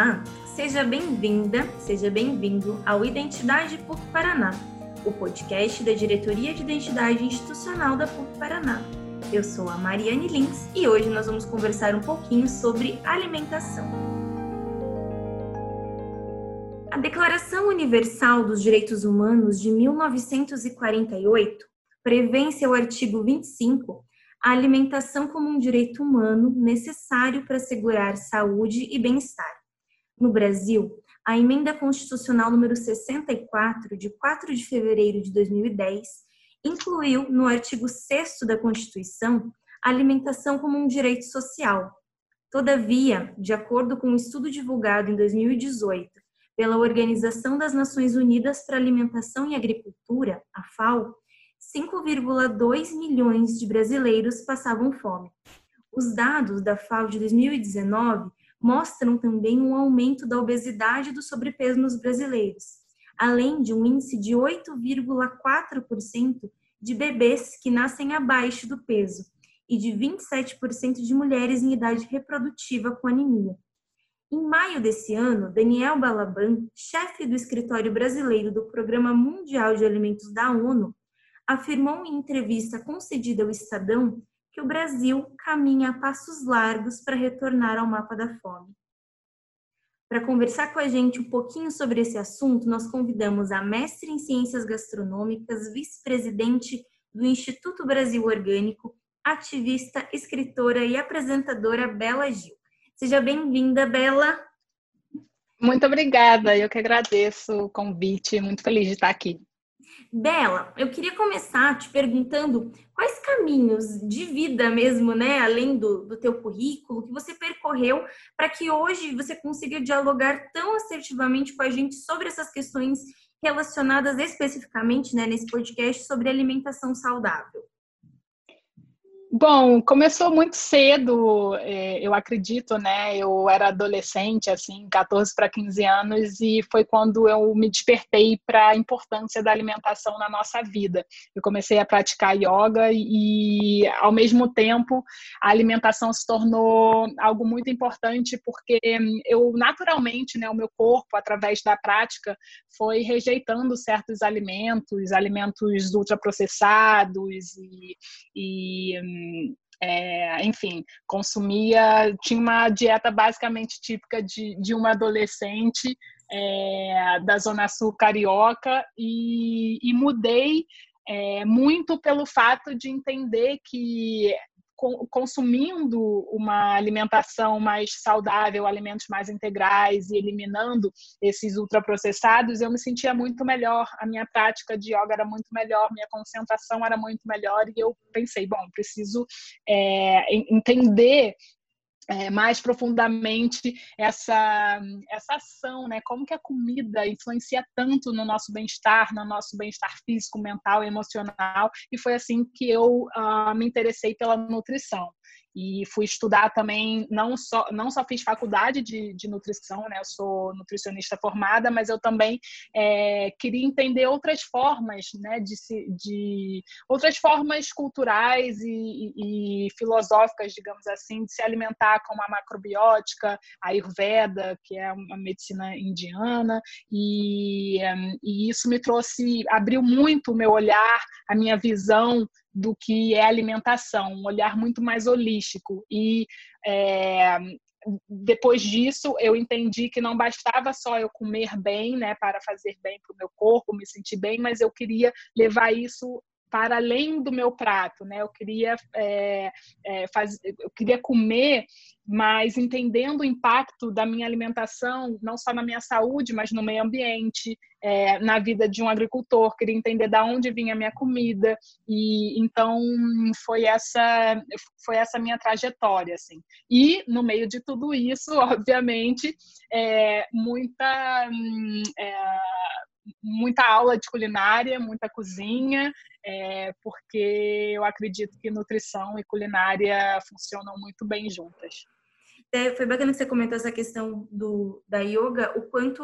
Olá, seja bem-vinda, seja bem-vindo ao Identidade PUC Paraná, o podcast da Diretoria de Identidade Institucional da PUC Paraná. Eu sou a Mariane Lins e hoje nós vamos conversar um pouquinho sobre alimentação. A Declaração Universal dos Direitos Humanos de 1948 prevê em seu artigo 25 a alimentação como um direito humano necessário para assegurar saúde e bem-estar. No Brasil, a emenda constitucional número 64, de 4 de fevereiro de 2010, incluiu no artigo 6 da Constituição a alimentação como um direito social. Todavia, de acordo com um estudo divulgado em 2018 pela Organização das Nações Unidas para Alimentação e Agricultura, a FAO, 5,2 milhões de brasileiros passavam fome. Os dados da FAO de 2019 mostram também um aumento da obesidade e do sobrepeso nos brasileiros, além de um índice de 8,4% de bebês que nascem abaixo do peso e de 27% de mulheres em idade reprodutiva com anemia. Em maio desse ano, Daniel Balaban, chefe do escritório brasileiro do Programa Mundial de Alimentos da ONU, afirmou em entrevista concedida ao Estadão que o Brasil caminha a passos largos para retornar ao mapa da fome. Para conversar com a gente um pouquinho sobre esse assunto, nós convidamos a mestre em Ciências Gastronômicas, vice-presidente do Instituto Brasil Orgânico, ativista, escritora e apresentadora Bela Gil. Seja bem-vinda, Bela. Muito obrigada, eu que agradeço o convite, muito feliz de estar aqui. Bela, eu queria começar te perguntando quais caminhos de vida mesmo, né, além do, do teu currículo, que você percorreu para que hoje você consiga dialogar tão assertivamente com a gente sobre essas questões relacionadas especificamente, né, nesse podcast sobre alimentação saudável. Bom, começou muito cedo, é, eu acredito, né? Eu era adolescente, assim, 14 para 15 anos, e foi quando eu me despertei para a importância da alimentação na nossa vida. Eu comecei a praticar yoga e, ao mesmo tempo, a alimentação se tornou algo muito importante, porque eu, naturalmente, né, o meu corpo, através da prática, foi rejeitando certos alimentos, alimentos ultraprocessados e, e é, enfim, consumia, tinha uma dieta basicamente típica de, de uma adolescente é, da Zona Sul carioca e, e mudei é, muito pelo fato de entender que consumindo uma alimentação mais saudável, alimentos mais integrais e eliminando esses ultraprocessados, eu me sentia muito melhor. A minha prática de yoga era muito melhor, minha concentração era muito melhor e eu pensei, bom, preciso é, entender é, mais profundamente essa, essa ação, né? Como que a comida influencia tanto no nosso bem-estar, no nosso bem-estar físico, mental, emocional. E foi assim que eu uh, me interessei pela nutrição e fui estudar também, não só, não só fiz faculdade de, de nutrição, né? Eu sou nutricionista formada, mas eu também é, queria entender outras formas, né? De, de outras formas culturais e, e, e, filosóficas, digamos assim, de se alimentar como a macrobiótica, a Ayurveda, que é uma medicina indiana, e, e isso me trouxe, abriu muito o meu olhar, a minha visão do que é alimentação, um olhar muito mais holístico. E é, depois disso, eu entendi que não bastava só eu comer bem, né, para fazer bem para o meu corpo, me sentir bem, mas eu queria levar isso para além do meu prato, né? Eu queria é, é, eu queria comer, mas entendendo o impacto da minha alimentação, não só na minha saúde, mas no meio ambiente, é, na vida de um agricultor. Queria entender da onde vinha a minha comida e então foi essa foi essa minha trajetória, assim. E no meio de tudo isso, obviamente, é, muita hum, é, muita aula de culinária, muita cozinha, é, porque eu acredito que nutrição e culinária funcionam muito bem juntas. É, foi bacana que você comentou essa questão do, da yoga, o quanto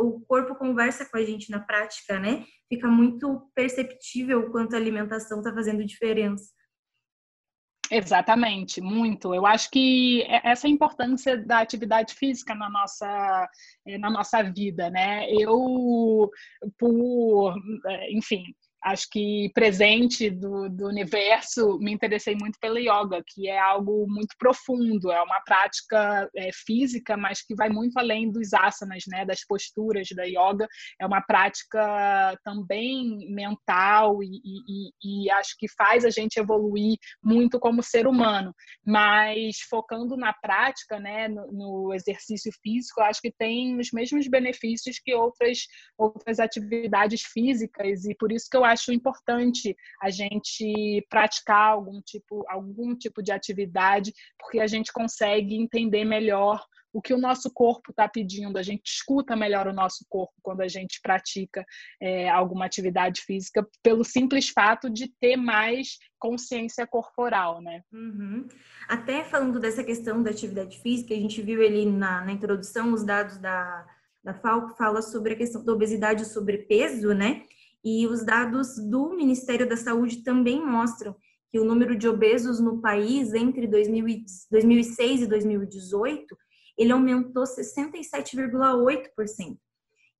o corpo conversa com a gente na prática, né? Fica muito perceptível o quanto a alimentação está fazendo diferença. Exatamente, muito. Eu acho que essa importância da atividade física na nossa, eh, na nossa vida, né? Eu, por, eh, enfim, acho que presente do, do universo, me interessei muito pela yoga, que é algo muito profundo, é uma prática é, física, mas que vai muito além dos asanas, né, das posturas da yoga. É uma prática também mental e, e, e acho que faz a gente evoluir muito como ser humano. Mas focando na prática, né, no, no exercício físico, acho que tem os mesmos benefícios que outras outras atividades físicas e por isso que eu acho importante a gente praticar algum tipo, algum tipo de atividade, porque a gente consegue entender melhor o que o nosso corpo está pedindo, a gente escuta melhor o nosso corpo quando a gente pratica é, alguma atividade física, pelo simples fato de ter mais consciência corporal, né? Uhum. Até falando dessa questão da atividade física, a gente viu ali na, na introdução os dados da, da FAO que fala sobre a questão da obesidade e sobrepeso, né? E os dados do Ministério da Saúde também mostram que o número de obesos no país entre 2006 e 2018 ele aumentou 67,8%.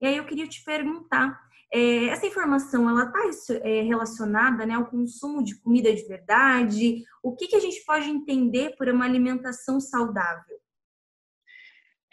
E aí eu queria te perguntar, é, essa informação ela está é, relacionada né, ao consumo de comida de verdade? O que, que a gente pode entender por uma alimentação saudável?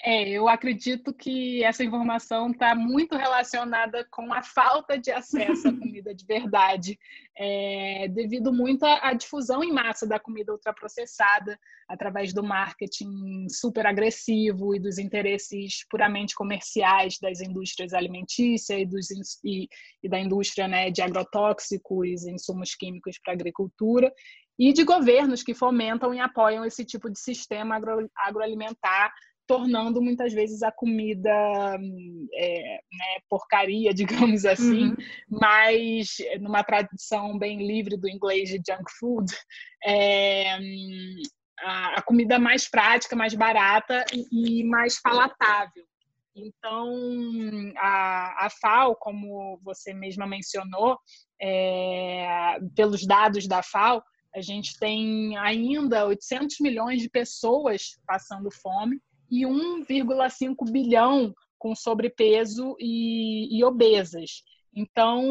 É, eu acredito que essa informação está muito relacionada com a falta de acesso à comida de verdade, é, devido muito à, difusão em massa da comida ultraprocessada, através do marketing super agressivo e dos interesses puramente comerciais das indústrias alimentícias e, dos, e, e da indústria né, de agrotóxicos, insumos químicos para a agricultura, e de governos que fomentam e apoiam esse tipo de sistema agro, agroalimentar tornando muitas vezes a comida é, né, porcaria, digamos assim, uhum. mas numa tradição bem livre do inglês de junk food, é, a, a, comida mais prática, mais barata e, e mais palatável. Então, a, a FAO, como você mesma mencionou, é, pelos dados da FAO, a gente tem ainda 800 milhões de pessoas passando fome e 1,5 bilhão com sobrepeso e, e, obesas. Então,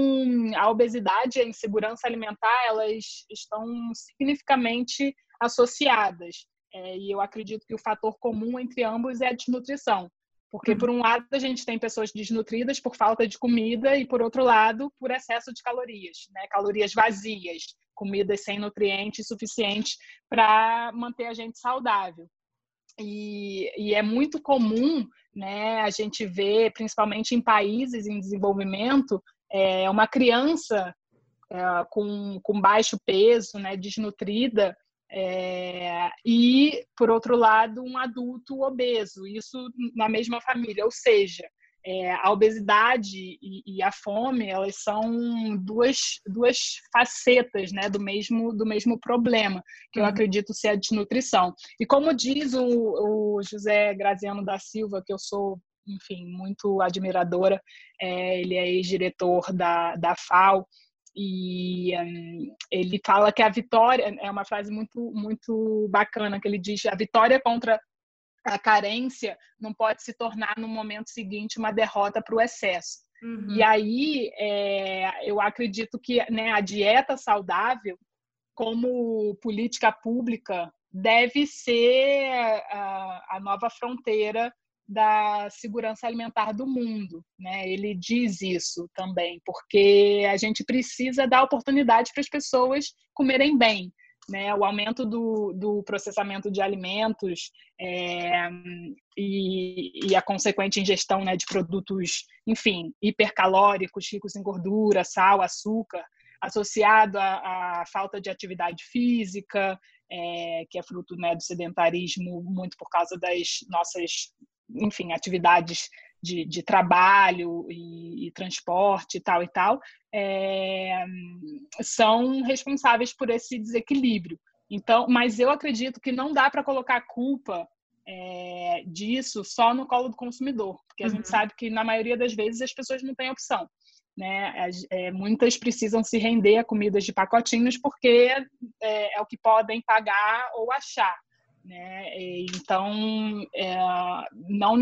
a obesidade e a insegurança alimentar, elas estão significativamente associadas. É, e eu acredito que o fator comum entre ambos é a desnutrição. Porque, por um lado, a gente tem pessoas desnutridas por falta de comida e, por outro lado, por excesso de calorias, né? calorias vazias, comidas sem nutrientes suficientes para manter a gente saudável. E, e, é muito comum né, a gente ver, principalmente em países em desenvolvimento, é, uma criança é, com, com baixo peso, né, desnutrida, é, e, por outro lado, um adulto obeso, isso na mesma família. Ou seja, é, a obesidade e, e, a fome elas são duas, duas facetas né, do, mesmo, do mesmo problema, que eu uhum. acredito ser a desnutrição. E como diz o, o José Graziano da Silva, que eu sou, enfim, muito admiradora, é, ele é ex-diretor da, da FAO, e um, ele fala que a vitória é uma frase muito muito bacana que ele diz a vitória contra a carência não pode se tornar no momento seguinte uma derrota para o excesso. Uhum. E aí é, eu acredito que né, a dieta saudável, como política pública, deve ser a, a nova fronteira da segurança alimentar do mundo, né? Ele diz isso também, porque a gente precisa dar oportunidade para as pessoas comerem bem né, o aumento do, do processamento de alimentos é, e, e, a consequente ingestão né, de produtos, enfim, hipercalóricos, ricos em gordura, sal, açúcar, associado à, falta de atividade física, é, que é fruto né, do sedentarismo, muito por causa das nossas, enfim, atividades de, de trabalho e, e, transporte e tal e tal, é, são responsáveis por esse desequilíbrio. Então, mas eu acredito que não dá para colocar a culpa é, disso só no colo do consumidor, porque a uhum. gente sabe que na maioria das vezes as pessoas não têm opção. né? É, muitas precisam se render a comidas de pacotinhos porque é, é o que podem pagar ou achar. Né? Então, é, não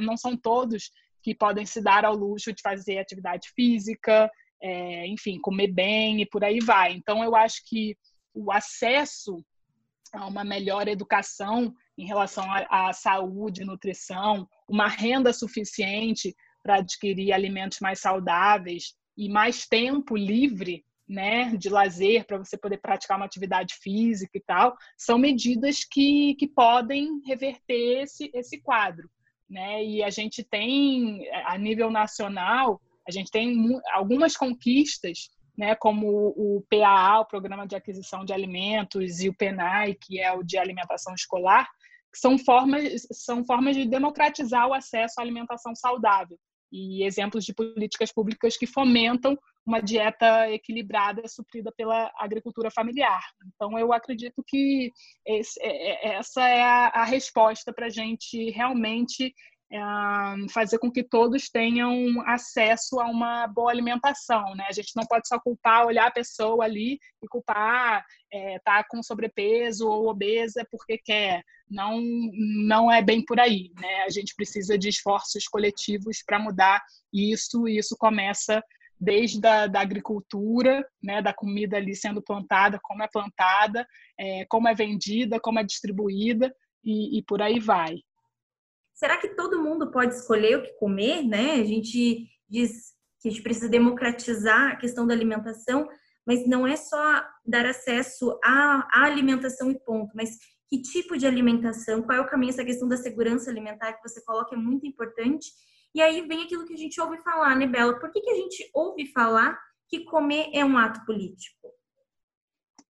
não são todos que podem se dar ao luxo de fazer atividade física, é, enfim, comer bem e por aí vai. Então, eu acho que o acesso a uma melhor educação em relação à saúde, nutrição, uma renda suficiente para adquirir alimentos mais saudáveis e mais tempo livre né, de lazer para você poder praticar uma atividade física e tal, são medidas que, que podem reverter esse, esse quadro. Né? E a gente tem, a nível nacional, a gente tem algumas conquistas, né, como o PAA, o Programa de Aquisição de Alimentos, e o PENAI, que é o de alimentação escolar, que são formas, são formas de democratizar o acesso à alimentação saudável e exemplos de políticas públicas que fomentam uma dieta equilibrada suprida pela agricultura familiar. Então, eu acredito que esse, é, é, essa é a, a resposta para a gente realmente fazer com que todos tenham acesso a uma boa alimentação, né? A gente não pode só culpar, olhar a pessoa ali e culpar, é, tá com sobrepeso ou obesa porque quer. Não, não é bem por aí, né? A gente precisa de esforços coletivos para mudar isso e isso começa desde da agricultura, né, da comida ali sendo plantada, como é plantada, é, como é vendida, como é distribuída e, e por aí vai será que todo mundo pode escolher o que comer, né? A gente diz que a gente precisa democratizar a questão da alimentação, mas não é só dar acesso à, à alimentação e ponto, mas que tipo de alimentação, qual é o caminho, essa questão da segurança alimentar que você coloca é muito importante. E aí vem aquilo que a gente ouve falar, né, Bela? Por que, que a gente ouve falar que comer é um ato político?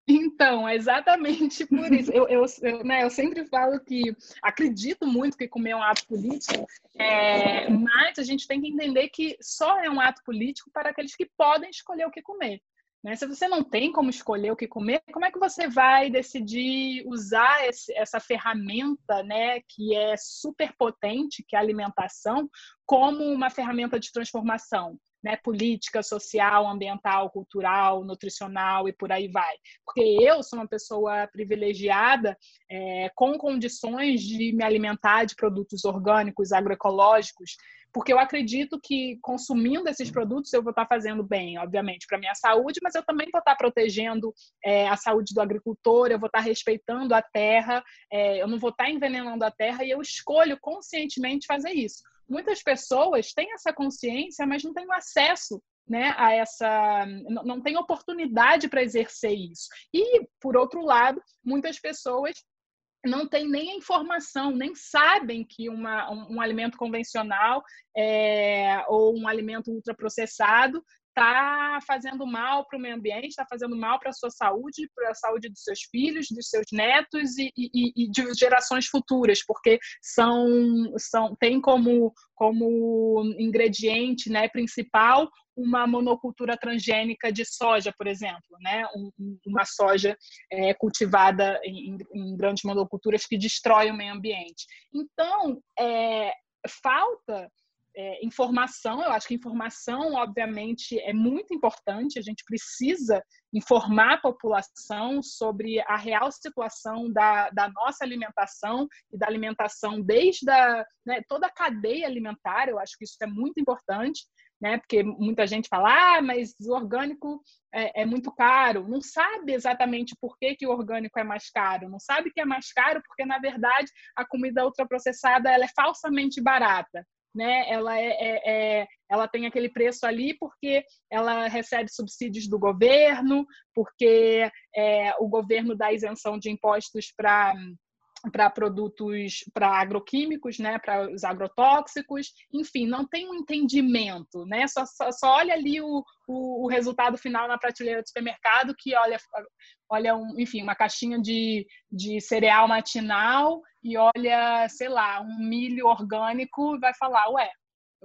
Então, é exatamente por isso. Eu, eu, eu, né, eu sempre falo que acredito muito que comer é um ato político, é, mas a gente tem que entender que só é um ato político para aqueles que podem escolher o que comer. Né? Se você não tem como escolher o que comer, como é que você vai decidir usar esse, essa ferramenta né, que é super potente, que é a alimentação, como uma ferramenta de transformação? né, política, social, ambiental, cultural, nutricional e por aí vai. Porque eu sou uma pessoa privilegiada é, com condições de me alimentar de produtos orgânicos, agroecológicos, porque eu acredito que consumindo esses produtos eu vou estar fazendo bem, obviamente, para minha saúde, mas eu também vou estar protegendo é, a saúde do agricultor, eu vou estar respeitando a terra, é, eu não vou estar envenenando a terra e eu escolho conscientemente fazer isso muitas pessoas têm essa consciência, mas não têm acesso né, a essa não tem oportunidade para exercer isso. E por outro lado, muitas pessoas não têm nem a informação, nem sabem que uma, um, um alimento convencional é, ou um alimento ultraprocessado está fazendo mal para o meio ambiente, está fazendo mal para a sua saúde, para a saúde dos seus filhos, dos seus netos e, e, e, de gerações futuras, porque são, são tem como, como ingrediente né, principal uma monocultura transgênica de soja, por exemplo, né? Um, uma soja é, cultivada em, em, grandes monoculturas que destrói o meio ambiente. Então, é, falta é, informação, eu acho que informação, obviamente, é muito importante, a gente precisa informar a população sobre a real situação da, da nossa alimentação e da alimentação desde a, né, toda a cadeia alimentar, eu acho que isso é muito importante, né, porque muita gente fala, ah, mas o orgânico é, é muito caro, não sabe exatamente por que, que o orgânico é mais caro, não sabe que é mais caro porque, na verdade, a comida ultraprocessada ela é falsamente barata né? Ela é, é, é, ela tem aquele preço ali porque ela recebe subsídios do governo, porque é, o governo dá isenção de impostos para para produtos, para agroquímicos, né, para os agrotóxicos, enfim, não tem um entendimento, né, só, só, só olha ali o, o, o, resultado final na prateleira do supermercado, que olha, olha um, enfim, uma caixinha de, de cereal matinal e olha, sei lá, um milho orgânico e vai falar, ué,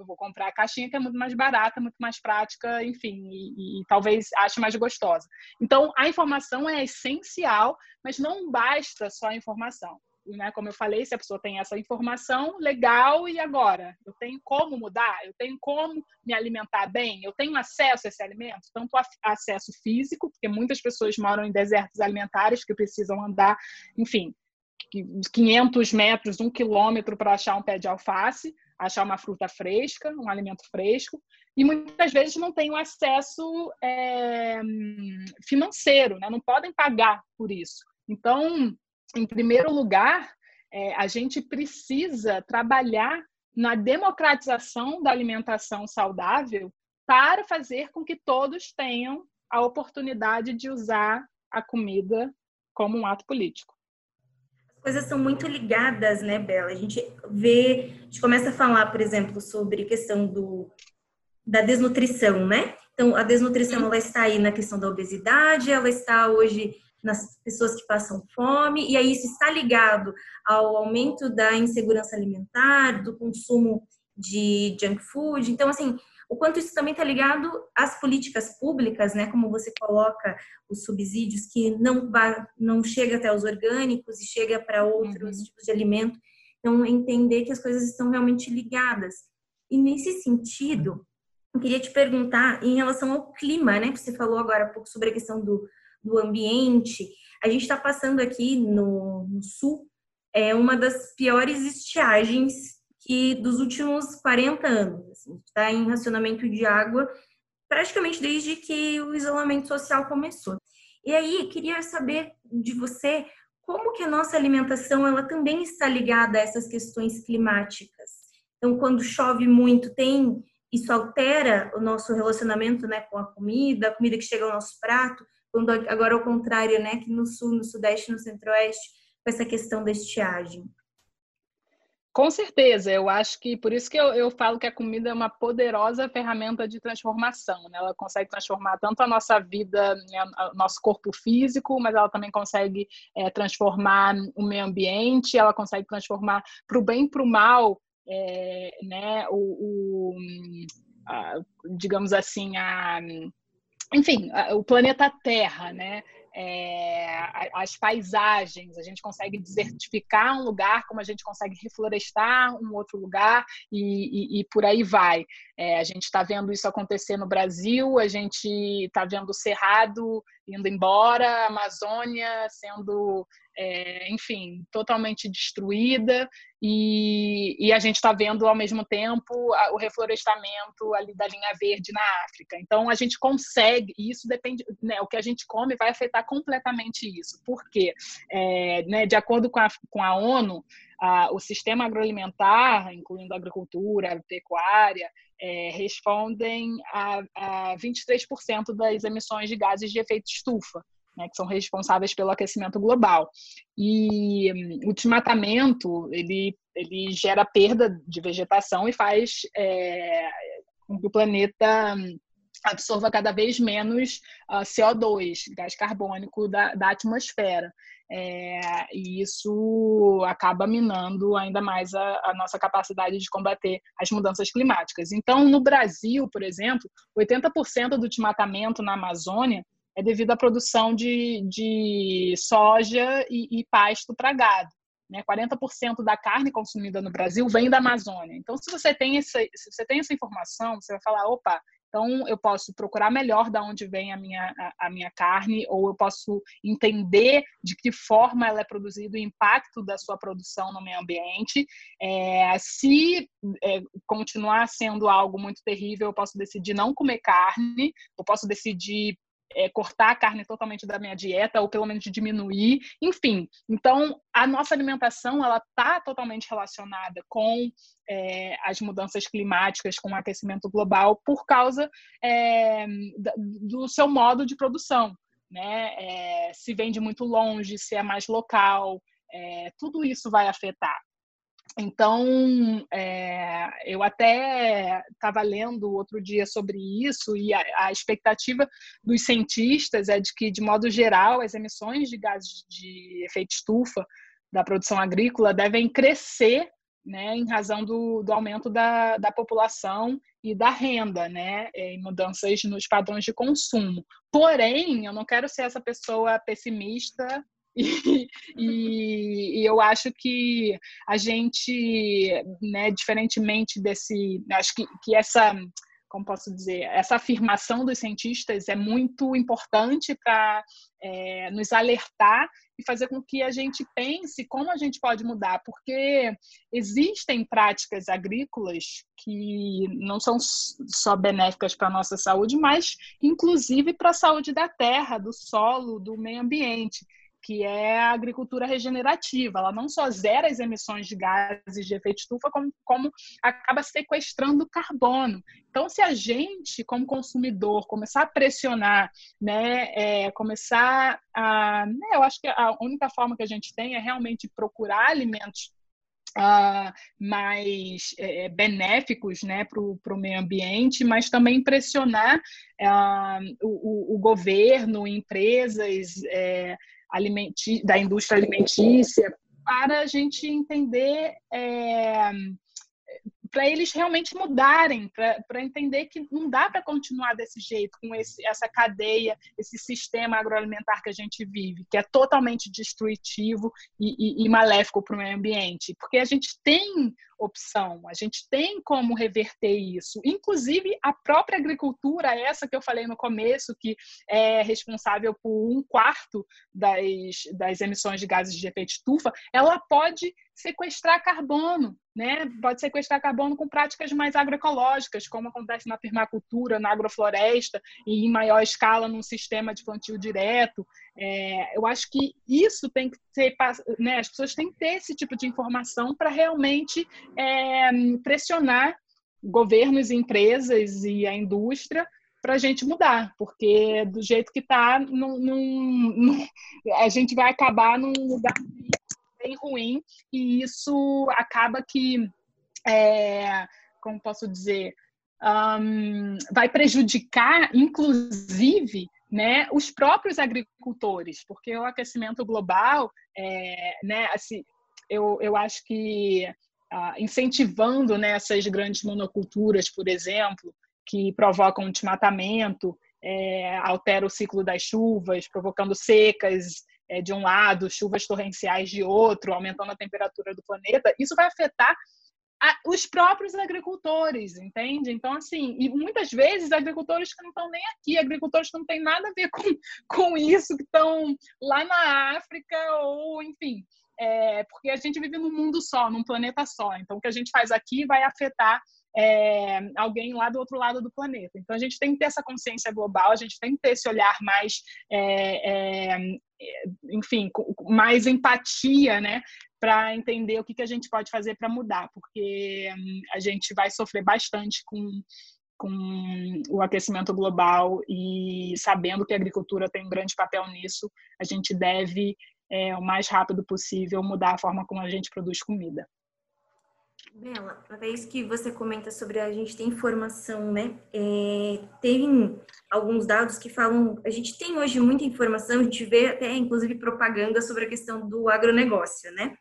eu vou comprar a caixinha que é muito mais barata, muito mais prática, enfim, e, e, talvez ache mais gostosa. Então, a informação é essencial, mas não basta só a informação. né, como eu falei, se a pessoa tem essa informação, legal, e agora? Eu tenho como mudar? Eu tenho como me alimentar bem? Eu tenho acesso a esse alimento? Tanto acesso físico, porque muitas pessoas moram em desertos alimentares que precisam andar, enfim, 500 metros, um quilômetro para achar um pé de alface, achar uma fruta fresca, um alimento fresco, e muitas vezes não têm o acesso é, financeiro, né? não podem pagar por isso. Então, em primeiro lugar, é, a gente precisa trabalhar na democratização da alimentação saudável para fazer com que todos tenham a oportunidade de usar a comida como um ato político coisas são muito ligadas, né, Bela? A gente vê, a gente começa a falar, por exemplo, sobre questão do, da desnutrição, né? Então, a desnutrição ela está aí na questão da obesidade, ela está hoje nas pessoas que passam fome, e aí isso está ligado ao aumento da insegurança alimentar, do consumo de junk food. Então, assim, o quanto isso também está ligado às políticas públicas, né? Como você coloca os subsídios que não não chega até os orgânicos e chega para outros uhum. tipos de alimento. Então, entender que as coisas estão realmente ligadas. E nesse sentido, eu queria te perguntar em relação ao clima, né? Você falou agora um pouco sobre a questão do, do ambiente. A gente está passando aqui no, no sul é uma das piores estiagens que dos últimos 40 anos, assim, está em racionamento de água praticamente desde que o isolamento social começou. E aí, queria saber de você como que a nossa alimentação ela também está ligada a essas questões climáticas. Então, quando chove muito, tem isso altera o nosso relacionamento, né, com a comida, a comida que chega ao nosso prato. Quando agora ao contrário, né, que no sul, no sudeste, no centro-oeste, com essa questão da estiagem. Com certeza, eu acho que por isso que eu, eu falo que a comida é uma poderosa ferramenta de transformação. Né? Ela consegue transformar tanto a nossa vida, né, o nosso corpo físico, mas ela também consegue é, transformar o meio ambiente, ela consegue transformar para o bem e para o mal, é, né? o, digamos assim, a, enfim, a, o planeta Terra, né? É, as paisagens, a gente consegue desertificar um lugar, como a gente consegue reflorestar um outro lugar e, e, e por aí vai. É, a gente está vendo isso acontecer no Brasil, a gente está vendo o Cerrado indo embora, a Amazônia sendo, é, enfim, totalmente destruída, e, e a gente está vendo ao mesmo tempo o reflorestamento ali da linha verde na África. Então a gente consegue, e isso depende, né, o que a gente come vai afetar completamente isso. Por quê? É, né, de acordo com a, com a ONU, a, o sistema agroalimentar, incluindo a agricultura, pecuária, é, respondem a, a 23% das emissões de gases de efeito estufa. Né, que são responsáveis pelo aquecimento global. E um, o desmatamento, ele, ele gera perda de vegetação e faz é, com que o planeta hum, absorva cada vez menos uh, ah, CO2, gás carbônico da, da atmosfera. É, e isso acaba minando ainda mais a, a, nossa capacidade de combater as mudanças climáticas. Então, no Brasil, por exemplo, 80% do desmatamento na Amazônia é devido à produção de, de soja e, e pasto para gado. Né? 40% da carne consumida no Brasil vem da Amazônia. Então, se você tem essa, se você tem essa informação, você vai falar, opa, então, eu posso procurar melhor de onde vem a minha, a, a, minha carne, ou eu posso entender de que forma ela é produzida, o impacto da sua produção no meio ambiente. É, se é, continuar sendo algo muito terrível, eu posso decidir não comer carne, eu posso decidir é, cortar a carne totalmente da minha dieta ou pelo menos diminuir, enfim. Então, a nossa alimentação ela está totalmente relacionada com é, as mudanças climáticas, com o aquecimento global, por causa é, do seu modo de produção. Né? É, se vende muito longe, se é mais local, é, tudo isso vai afetar. Então, é, eu até estava lendo outro dia sobre isso e a, a, expectativa dos cientistas é de que, de modo geral, as emissões de gases de efeito estufa da produção agrícola devem crescer né, em razão do, do aumento da, da população e da renda, né, em mudanças nos padrões de consumo. Porém, eu não quero ser essa pessoa pessimista E, e, e, eu acho que a gente, né, diferentemente desse, acho que, que essa como posso dizer, essa afirmação dos cientistas é muito importante para é, nos alertar e fazer com que a gente pense como a gente pode mudar, porque existem práticas agrícolas que não são só benéficas para a nossa saúde, mas inclusive para a saúde da terra, do solo, do meio ambiente que é a agricultura regenerativa. Ela não só zera as emissões de gases de efeito estufa, como, como acaba sequestrando carbono. Então, se a gente, como consumidor, começar a pressionar, né, é, começar a. Né, eu acho que a única forma que a gente tem é realmente procurar alimentos Uh, mais é, benéficos né, para o meio ambiente, mas também pressionar uh, o, o, governo, empresas, é, da indústria alimentícia para a gente entender é, para eles realmente mudarem, para entender que não dá para continuar desse jeito, com esse, essa cadeia, esse sistema agroalimentar que a gente vive, que é totalmente destrutivo e, e, e maléfico para o meio ambiente. Porque a gente tem opção, a gente tem como reverter isso. Inclusive, a própria agricultura, essa que eu falei no começo, que é responsável por um quarto das, das emissões de gases de efeito estufa, ela pode sequestrar carbono, né? Pode sequestrar carbono com práticas mais agroecológicas, como acontece na permacultura, na agrofloresta e em maior escala num sistema de plantio direto. É, eu acho que isso tem que ser, né? As pessoas têm que ter esse tipo de informação para realmente é, pressionar governos, empresas e a indústria para a gente mudar, porque do jeito que está, a gente vai acabar num lugar bem ruim e isso acaba que, é, como posso dizer, um, vai prejudicar, inclusive, né, os próprios agricultores, porque o aquecimento global, é, né, assim, eu, eu acho que incentivando né, essas grandes monoculturas, por exemplo, que provocam desmatamento, é, altera o ciclo das chuvas, provocando secas é, de um lado, chuvas torrenciais de outro, aumentando a temperatura do planeta, isso vai afetar a, os próprios agricultores, entende? Então, assim, e muitas vezes agricultores que não estão nem aqui, agricultores que não têm nada a ver com, com isso, que estão lá na África ou, enfim, é, porque a gente vive num mundo só, num planeta só. Então, o que a gente faz aqui vai afetar é, alguém lá do outro lado do planeta. Então, a gente tem que ter essa consciência global, a gente tem que ter esse olhar mais, é, é, enfim, mais empatia, né? Para entender o que, que a gente pode fazer para mudar, porque hum, a gente vai sofrer bastante com, com o aquecimento global e sabendo que a agricultura tem um grande papel nisso, a gente deve, é, o mais rápido possível, mudar a forma como a gente produz comida. Bela, uma vez que você comenta sobre a gente ter informação, né? É, tem alguns dados que falam. A gente tem hoje muita informação, a gente vê até inclusive propaganda sobre a questão do agronegócio, né?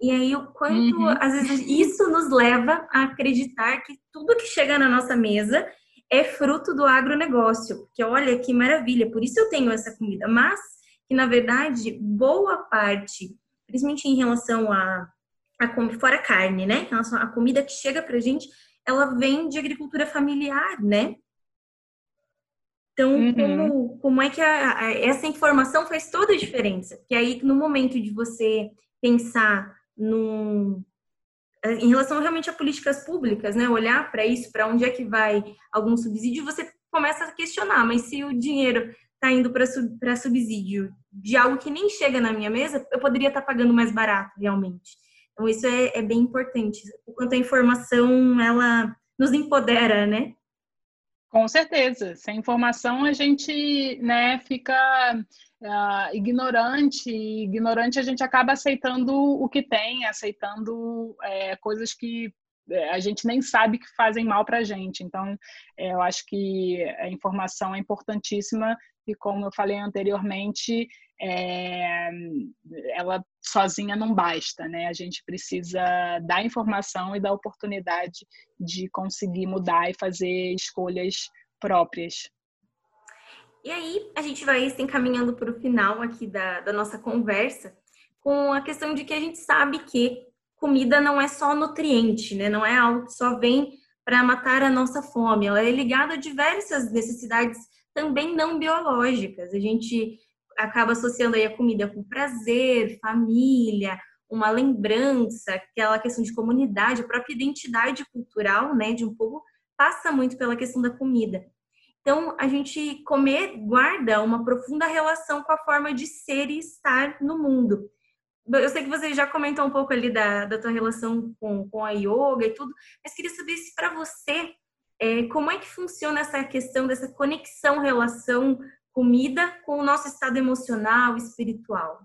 E aí, o quanto, uhum. às vezes, isso nos leva a acreditar que tudo que chega na nossa mesa é fruto do agronegócio. Que olha que maravilha, por isso eu tenho essa comida. Mas que, na verdade, boa parte, principalmente em relação a a fora a carne, né? Em relação à comida que chega pra gente, ela vem de agricultura familiar, né? Então, uhum. como, como é que a, a, essa informação faz toda a diferença? Que aí, no momento de você pensar num, em relação realmente a políticas públicas, né? Olhar para isso, para onde é que vai algum subsídio, você começa a questionar, mas se o dinheiro está indo para subsídio de algo que nem chega na minha mesa, eu poderia estar tá pagando mais barato, realmente. Então, isso é, é bem importante. O quanto a informação, ela nos empodera, né? Com certeza. Sem informação, a gente né, fica uh, ignorante. Ignorante, a gente acaba aceitando o que tem, aceitando é, coisas que é, a gente nem sabe que fazem mal para a gente. Então, é, eu acho que a informação é importantíssima e, como eu falei anteriormente, é, ela sozinha não basta, né? A gente precisa dar informação e dar oportunidade de conseguir mudar e fazer escolhas próprias. E aí, a gente vai se encaminhando para o final aqui da, da nossa conversa, com a questão de que a gente sabe que comida não é só nutriente, né? Não é algo que só vem para matar a nossa fome. Ela é ligada a diversas necessidades também não biológicas. A gente acaba associando aí a comida com prazer, família, uma lembrança, aquela questão de comunidade, a própria identidade cultural, né, de um povo passa muito pela questão da comida. Então, a gente comer guarda uma profunda relação com a forma de ser e estar no mundo. Eu sei que você já comentou um pouco ali da, da tua relação com, com a yoga e tudo, mas queria saber se para você, é, como é que funciona essa questão dessa conexão, relação comida com o nosso estado emocional, espiritual?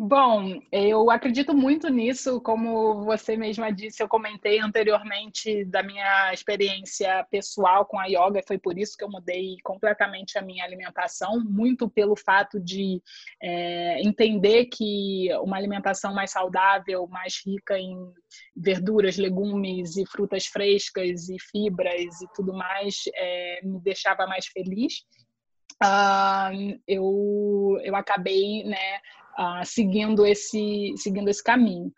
Bom, eu acredito muito nisso, como você mesma disse, eu comentei anteriormente da minha experiência pessoal com a yoga, foi por isso que eu mudei completamente a minha alimentação, muito pelo fato de é, entender que uma alimentação mais saudável, mais rica em verduras, legumes e frutas frescas e fibras e tudo mais, é, me deixava mais feliz. Uh, eu, eu acabei né, seguindo esse seguindo esse caminho.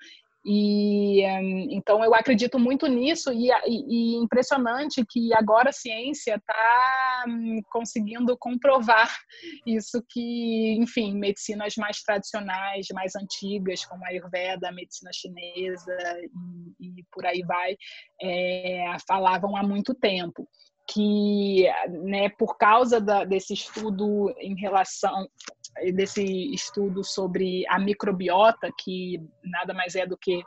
E um, então eu acredito muito nisso e, e, e, impressionante que agora a ciência está um, conseguindo comprovar isso que, enfim, medicinas mais tradicionais, mais antigas, como a Ayurveda, a medicina chinesa e, e por aí vai, é, falavam há muito tempo que, né, por causa da, desse estudo em relação desse estudo sobre a microbiota, que nada mais é do que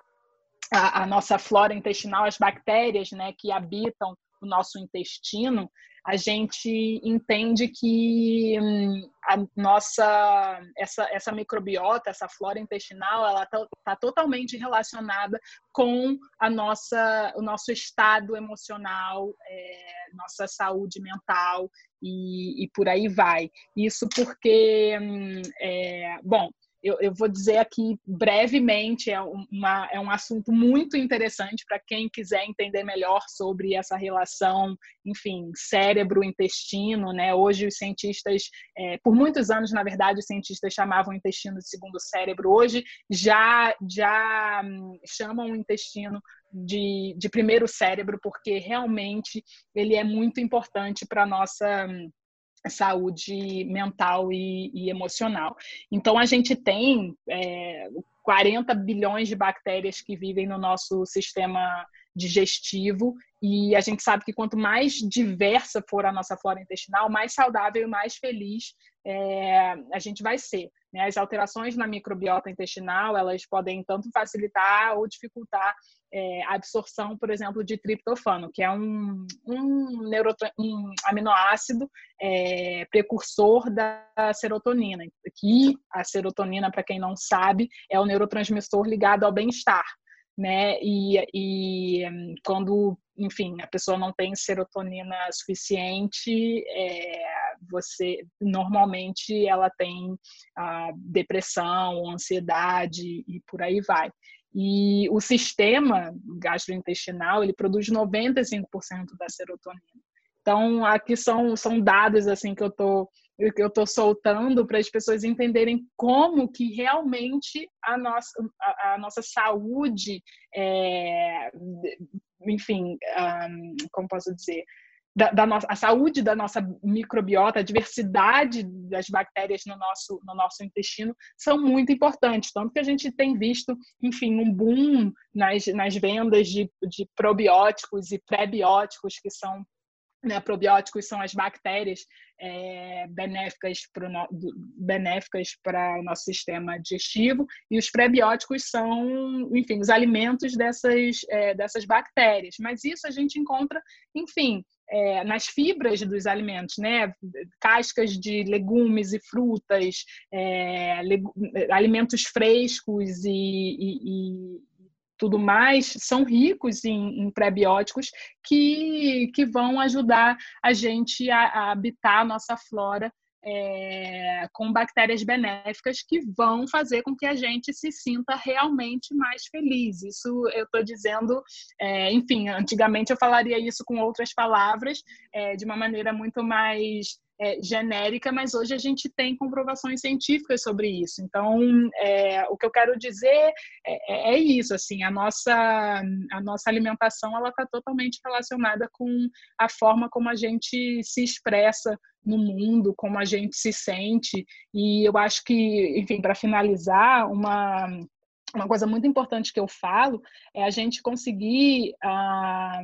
a, a nossa flora intestinal, as bactérias né, que habitam o nosso intestino, a gente entende que hum, a nossa essa, essa microbiota, essa flora intestinal, ela está tá totalmente relacionada com a nossa o nosso estado emocional, é, nossa saúde mental e, e, por aí vai. Isso porque, hum, é, bom, eu, eu, vou dizer aqui brevemente, é, uma, é um assunto muito interessante para quem quiser entender melhor sobre essa relação, enfim, cérebro-intestino, né? Hoje os cientistas, é, por muitos anos, na verdade, os cientistas chamavam o intestino de segundo cérebro. Hoje já, já hum, chamam o intestino de, de primeiro cérebro, porque realmente ele é muito importante para a nossa hum, saúde mental e, e emocional. Então, a gente tem é, 40 bilhões de bactérias que vivem no nosso sistema digestivo e a gente sabe que quanto mais diversa for a nossa flora intestinal, mais saudável e mais feliz é, a gente vai ser. Né? As alterações na microbiota intestinal, elas podem tanto facilitar ou dificultar é, a absorção, por exemplo, de triptofano, que é um, um, um aminoácido é, precursor da serotonina. Que a serotonina, para quem não sabe, é o neurotransmissor ligado ao bem-estar. Né? E, e quando, enfim, a pessoa não tem serotonina suficiente, é, você normalmente ela tem a depressão, ansiedade e por aí vai. E o sistema gastrointestinal, ele produz 95% da serotonina. Então, aqui são, são dados assim que eu tô que eu tô soltando para as pessoas entenderem como que realmente a nossa, a, a nossa saúde, é, enfim, um, como posso dizer, da, da nossa, a saúde da nossa microbiota, a diversidade das bactérias no nosso, no nosso intestino são muito importantes. Tanto que a gente tem visto, enfim, um boom nas, nas vendas de, de probióticos e pré-bióticos, que são né, probióticos são as bactérias é, benéficas para benéficas para o nosso sistema digestivo e os prebióticos são, enfim, os alimentos dessas é, dessas bactérias. Mas isso a gente encontra, enfim, é, nas fibras dos alimentos, né? Cascas de legumes e frutas, é, alimentos frescos e, e, e, tudo mais, são ricos em, em prebióticos que, que vão ajudar a gente a, a habitar a nossa flora é, com bactérias benéficas que vão fazer com que a gente se sinta realmente mais feliz. Isso eu estou dizendo, é, enfim, antigamente eu falaria isso com outras palavras, é, de uma maneira muito mais é, genérica, mas hoje a gente tem comprovações científicas sobre isso. Então, é, o que eu quero dizer é, é, é isso, assim, a nossa, a nossa alimentação ela está totalmente relacionada com a forma como a gente se expressa no mundo, como a gente se sente. E eu acho que, enfim, para finalizar, uma uma coisa muito importante que eu falo é a gente conseguir ah,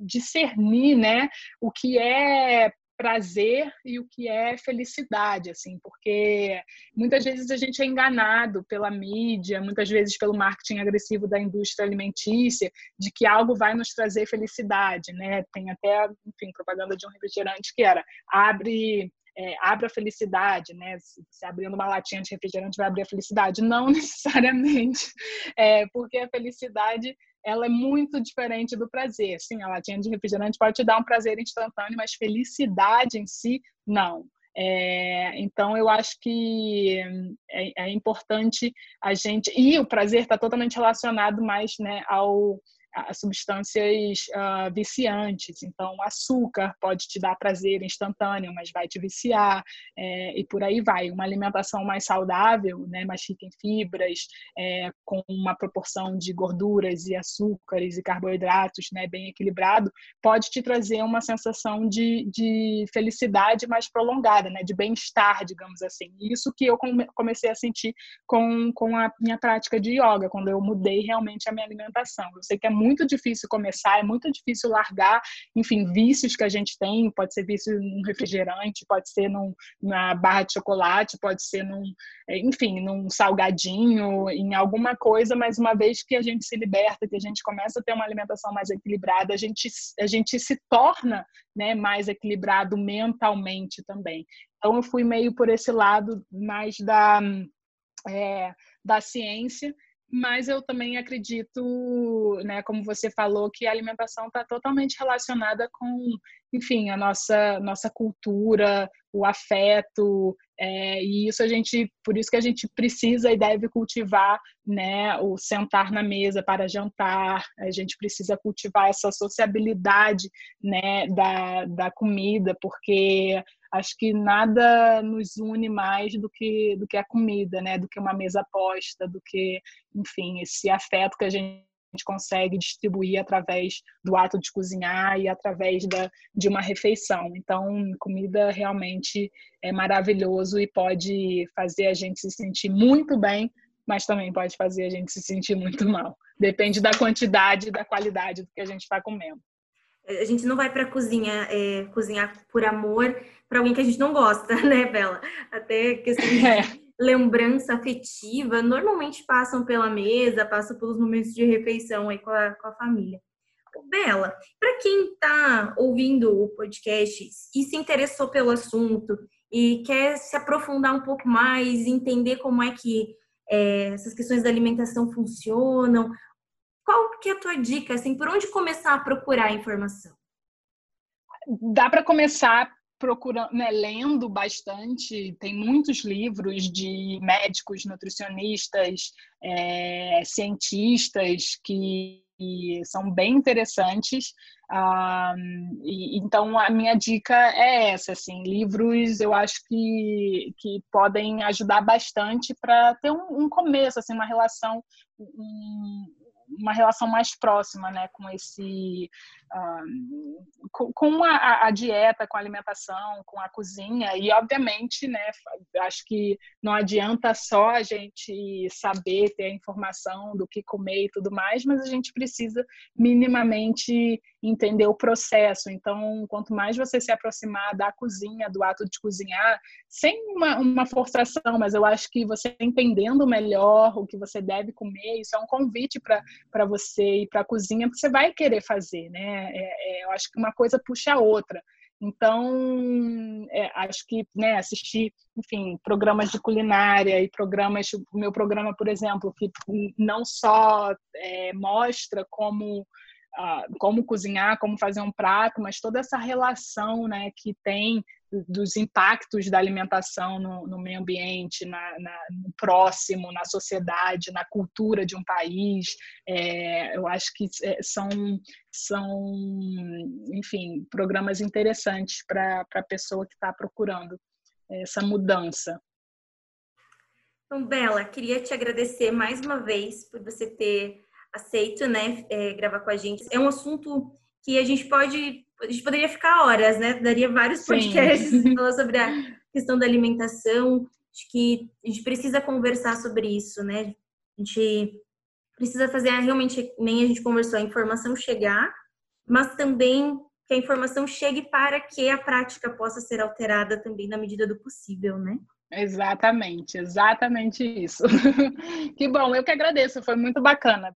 discernir, né, o que é prazer e o que é felicidade, assim, porque muitas vezes a gente é enganado pela mídia, muitas vezes pelo marketing agressivo da indústria alimentícia, de que algo vai nos trazer felicidade, né? Tem até, enfim, propaganda de um refrigerante que era abre é, abre a felicidade, né? Se abrindo uma latinha de refrigerante vai abrir a felicidade. Não necessariamente, é, porque a felicidade ela é muito diferente do prazer. Sim, a latinha de refrigerante pode te dar um prazer instantâneo, mas felicidade em si, não. É, então, eu acho que é, é, importante a gente. E o prazer está totalmente relacionado mais né, ao, substâncias uh, viciantes. Então, açúcar pode te dar prazer instantâneo, mas vai te viciar, é, e por aí vai. Uma alimentação mais saudável, né, mais rica em fibras, é, com uma proporção de gorduras e açúcares e carboidratos né, bem equilibrado, pode te trazer uma sensação de, de felicidade mais prolongada, né, de bem-estar, digamos assim. Isso que eu comecei a sentir com, com a minha prática de yoga, quando eu mudei realmente a minha alimentação. Eu sei que é muito difícil começar, é muito difícil largar, enfim, vícios que a gente tem, pode ser vício num refrigerante, pode ser num, na barra de chocolate, pode ser num, é, enfim, num salgadinho, em alguma coisa, mas uma vez que a gente se liberta, que a gente começa a ter uma alimentação mais equilibrada, a gente, a gente se torna né, mais equilibrado mentalmente também. Então, eu fui meio por esse lado mais da, é, da ciência mas eu também acredito, né, como você falou, que a alimentação está totalmente relacionada com, enfim, a nossa nossa cultura, o afeto, é, e isso a gente, por isso que a gente precisa e deve cultivar, né, o sentar na mesa para jantar. A gente precisa cultivar essa sociabilidade, né, da, da comida, porque acho que nada nos une mais do que do que a comida, né? Do que uma mesa posta, do que, enfim, esse afeto que a gente consegue distribuir através do ato de cozinhar e através da, de uma refeição. Então, comida realmente é maravilhoso e pode fazer a gente se sentir muito bem, mas também pode fazer a gente se sentir muito mal. Depende da quantidade e da qualidade do que a gente está comendo. A gente não vai para a cozinha é, cozinhar por amor para alguém que a gente não gosta, né, Bela? Até questão de é. Lembrança afetiva normalmente passam pela mesa, passam pelos momentos de refeição aí com a, com a família. Bela, para quem está ouvindo o podcast e se interessou pelo assunto e quer se aprofundar um pouco mais, entender como é que é, essas questões da alimentação funcionam, qual que é a tua dica, assim, por onde começar a procurar informação? Dá para começar procurando, né, lendo bastante, tem muitos livros de médicos, nutricionistas, é, cientistas que são bem interessantes. Ah, e, então a minha dica é essa, assim, livros eu acho que, que podem ajudar bastante para ter um, um, começo, assim, uma relação, uma relação mais próxima né, com esse com, com a, a, dieta, com a alimentação, com a cozinha e obviamente, né, acho que não adianta só a gente saber ter a informação do que comer e tudo mais, mas a gente precisa minimamente entender o processo. Então, quanto mais você se aproximar da cozinha, do ato de cozinhar, sem uma, uma forçação, mas eu acho que você entendendo melhor o que você deve comer, isso é um convite para você ir para a cozinha, porque você vai querer fazer, né? É, é, eu acho que uma coisa puxa a outra. Então, é, acho que né, assistir, enfim, programas de culinária e programas, o meu programa, por exemplo, que não só é, mostra como como cozinhar, como fazer um prato, mas toda essa relação né, que tem dos impactos da alimentação no, no meio ambiente, na, na, no próximo, na sociedade, na cultura de um país. É, eu acho que é, são, são, enfim, programas interessantes para a pessoa que está procurando essa mudança. Então, Bela, queria te agradecer mais uma vez por você ter aceito, né, é, gravar com a gente. É um assunto que a gente pode, a gente poderia ficar horas, né? Daria vários podcasts falando sobre a questão da alimentação. Acho que a gente precisa conversar sobre isso, né? A gente precisa fazer realmente, nem a gente conversou, a informação chegar, mas também que a informação chegue para que a prática possa ser alterada também na medida do possível, né? Exatamente, exatamente isso. que bom, eu que agradeço, foi muito bacana.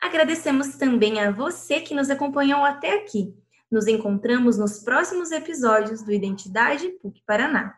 Agradecemos também a você que nos acompanhou até aqui. Nos encontramos nos próximos episódios do Identidade PUC Paraná.